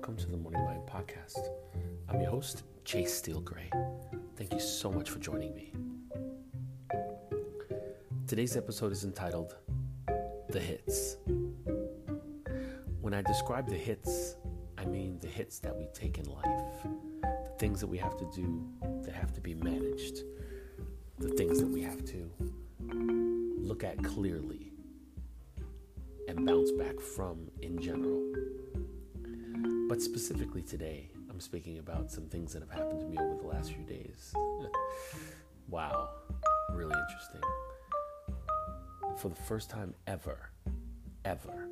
welcome to the Morning Mind Podcast. I'm your host, Chase Steele Gray. Thank you so much for joining me. Today's episode is entitled The Hits. When I describe the hits, I mean the hits that we take in life, the things that we have to do that have to be managed, the things that we have to look at clearly and bounce back from in general. But specifically today, I'm speaking about some things that have happened to me over the last few days. wow, really interesting. For the first time ever, ever,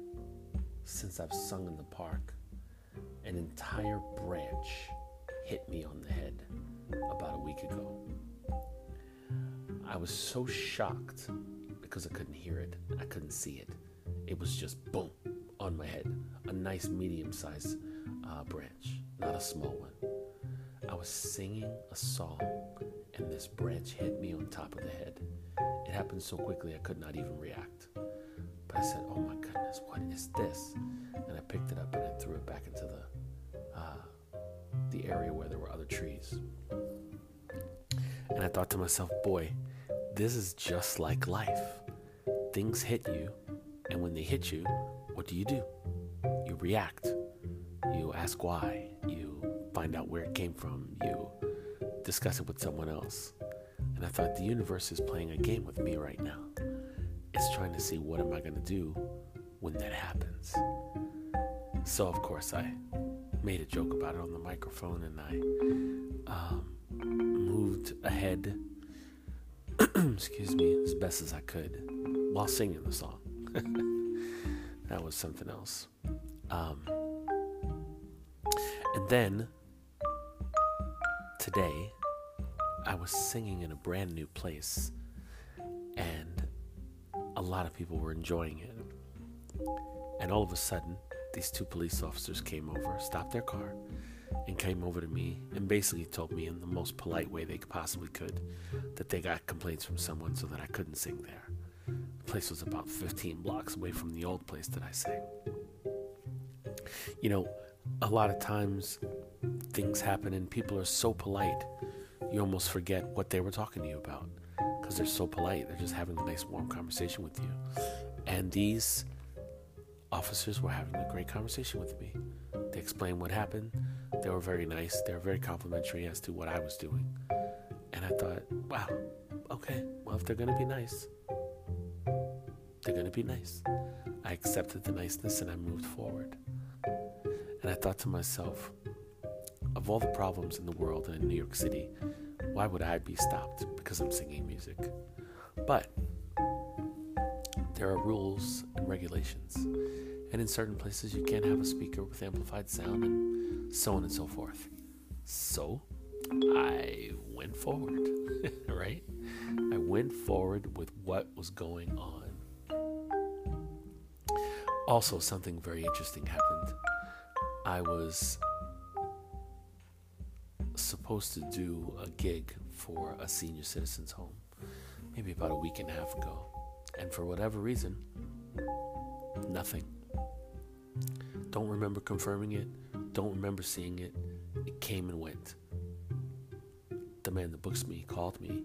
since I've sung in the park, an entire branch hit me on the head about a week ago. I was so shocked because I couldn't hear it, I couldn't see it. It was just boom on my head, a nice medium sized uh, branch, not a small one. I was singing a song and this branch hit me on top of the head. It happened so quickly I could not even react. But I said, Oh my goodness, what is this? And I picked it up and I threw it back into the, uh, the area where there were other trees. And I thought to myself, Boy, this is just like life. Things hit you, and when they hit you, what do you do? You react you ask why, you find out where it came from, you discuss it with someone else. And I thought the universe is playing a game with me right now. It's trying to see what am I going to do when that happens. So of course I made a joke about it on the microphone and I um, moved ahead, excuse me, as best as I could while singing the song. that was something else. Um, and then today, I was singing in a brand new place, and a lot of people were enjoying it. And all of a sudden, these two police officers came over, stopped their car, and came over to me and basically told me in the most polite way they possibly could that they got complaints from someone so that I couldn't sing there. The place was about 15 blocks away from the old place that I sang. You know, a lot of times things happen and people are so polite, you almost forget what they were talking to you about because they're so polite. They're just having a nice, warm conversation with you. And these officers were having a great conversation with me. They explained what happened. They were very nice. They were very complimentary as to what I was doing. And I thought, wow, okay, well, if they're going to be nice, they're going to be nice. I accepted the niceness and I moved forward. And I thought to myself, of all the problems in the world and in New York City, why would I be stopped because I'm singing music? But there are rules and regulations. And in certain places, you can't have a speaker with amplified sound and so on and so forth. So I went forward, right? I went forward with what was going on. Also, something very interesting happened I was supposed to do a gig for a senior citizens home maybe about a week and a half ago. And for whatever reason, nothing. Don't remember confirming it, don't remember seeing it. It came and went. The man that books me called me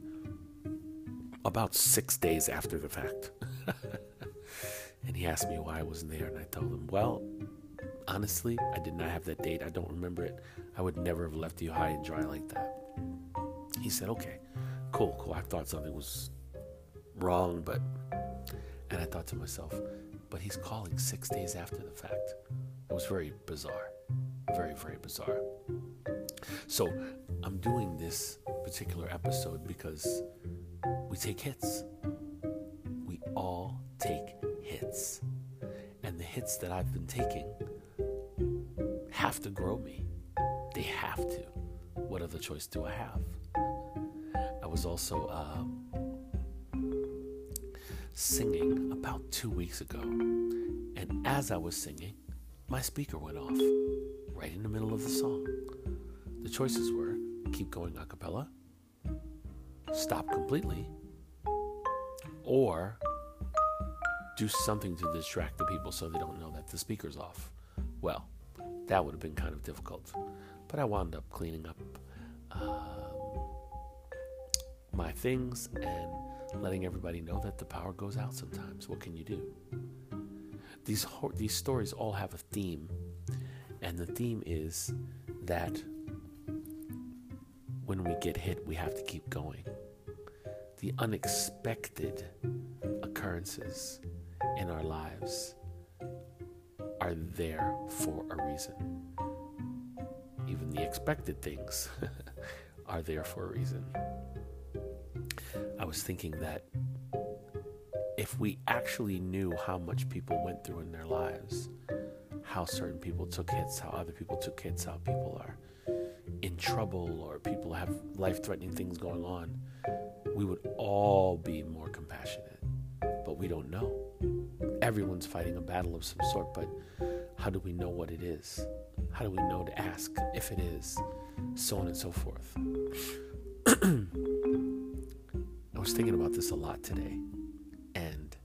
about six days after the fact. and he asked me why I wasn't there, and I told him, well, honestly, I did not have that date. I don't remember it. I would never have left you high and dry like that. He said, okay, cool, cool. I thought something was wrong, but. And I thought to myself, but he's calling six days after the fact. It was very bizarre. Very, very bizarre. So I'm doing this particular episode because we take hits. We all take hits. And the hits that I've been taking have to grow me. They have to. What other choice do I have? I was also uh, singing about two weeks ago, and as I was singing, my speaker went off right in the middle of the song. The choices were keep going a cappella, stop completely, or do something to distract the people so they don't know that the speaker's off. Well, That would have been kind of difficult. But I wound up cleaning up um, my things and letting everybody know that the power goes out sometimes. What can you do? These these stories all have a theme, and the theme is that when we get hit, we have to keep going. The unexpected occurrences in our lives are there for a reason. Even the expected things are there for a reason. I was thinking that if we actually knew how much people went through in their lives, how certain people took hits, how other people took hits, how people are in trouble or people have life threatening things going on, we would all be more compassionate. But we don't know. Everyone's fighting a battle of some sort, but how do we know what it is? How do we know to ask if it is? So on and so forth. I was thinking about this a lot today, and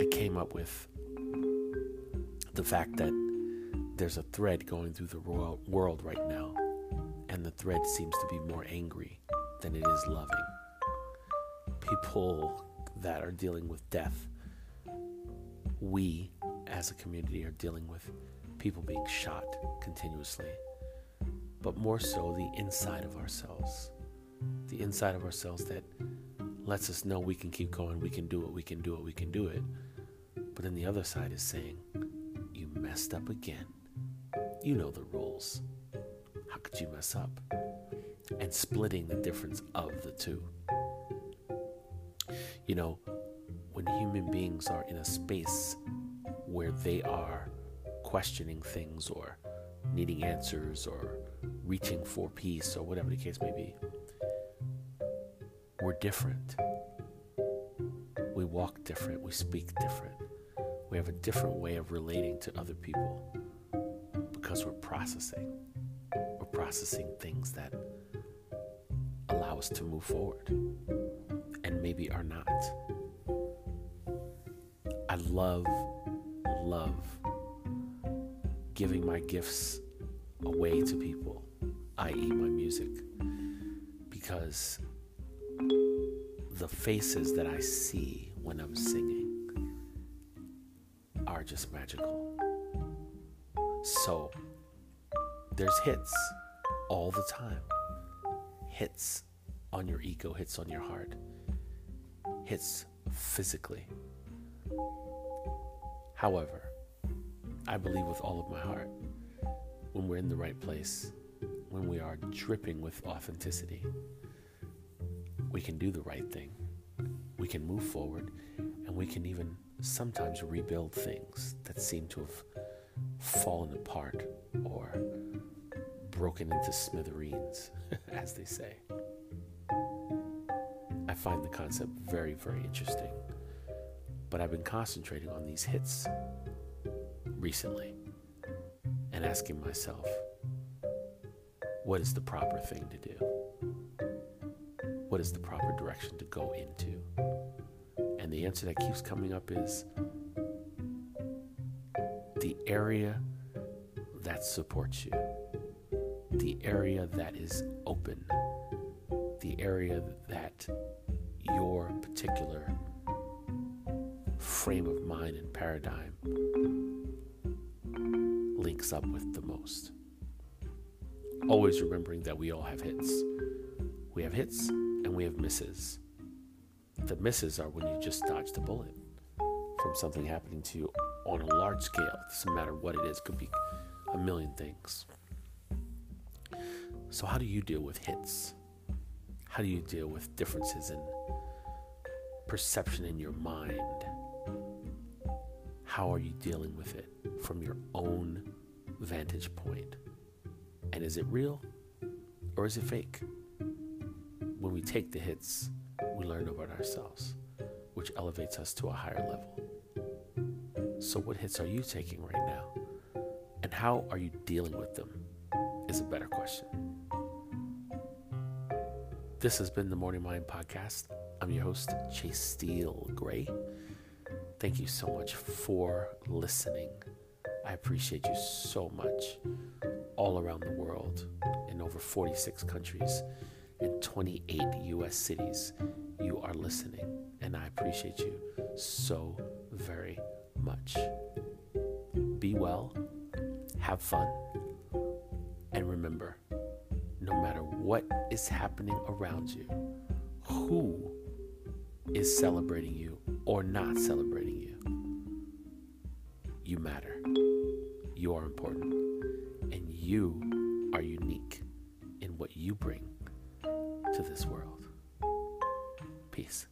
I came up with the fact that there's a thread going through the world right now and the thread seems to be more angry than it is loving. People that are dealing with death, we as a community are dealing with people being shot continuously, but more so the inside of ourselves. The inside of ourselves that lets us know we can keep going, we can do it, we can do it, we can do it. But then the other side is saying, You messed up again. You know the rules. How could you mess up? And splitting the difference of the two. You know, human beings are in a space where they are questioning things or needing answers or reaching for peace or whatever the case may be, we're different. We walk different, we speak different. We have a different way of relating to other people because we're processing We're processing things that allow us to move forward and maybe are not. Love, love giving my gifts away to people, i.e., my music, because the faces that I see when I'm singing are just magical. So, there's hits all the time. Hits on your ego, hits on your heart, hits physically. However, I believe with all of my heart when we're in the right place, when we are dripping with authenticity, we can do the right thing. We can move forward and we can even sometimes rebuild things that seem to have fallen apart or broken into smithereens, as they say. I find the concept very, very interesting. But I've been concentrating on these hits recently and asking myself, what is the proper thing to do? What is the proper direction to go into? And the answer that keeps coming up is the area that supports you the area that is open, the area that your particular frame of mind and paradigm links up with the most. Always remembering that we all have hits. We have hits and we have misses. The misses are when you just dodged a bullet from something happening to you on a large scale. It doesn't matter what it is, it could be a million things. So, how do you deal with hits? How do you deal with differences in perception in your mind? How are you dealing with it from your own vantage point? And is it real or is it fake? When we take the hits, we learn about ourselves, which elevates us to a higher level. So, what hits are you taking right now? And how are you dealing with them? Is a better question. This has been the Morning Mind Podcast. I'm your host, Chase Steele Gray. Thank you so much for listening. I appreciate you so much all around the world in over 46 countries and 28 US cities. You are listening, and I appreciate you so very much. Be well, have fun, and remember no matter what is happening around you, who is celebrating you or not celebrating you matter. You are important. And you are unique in what you bring to this world. Peace.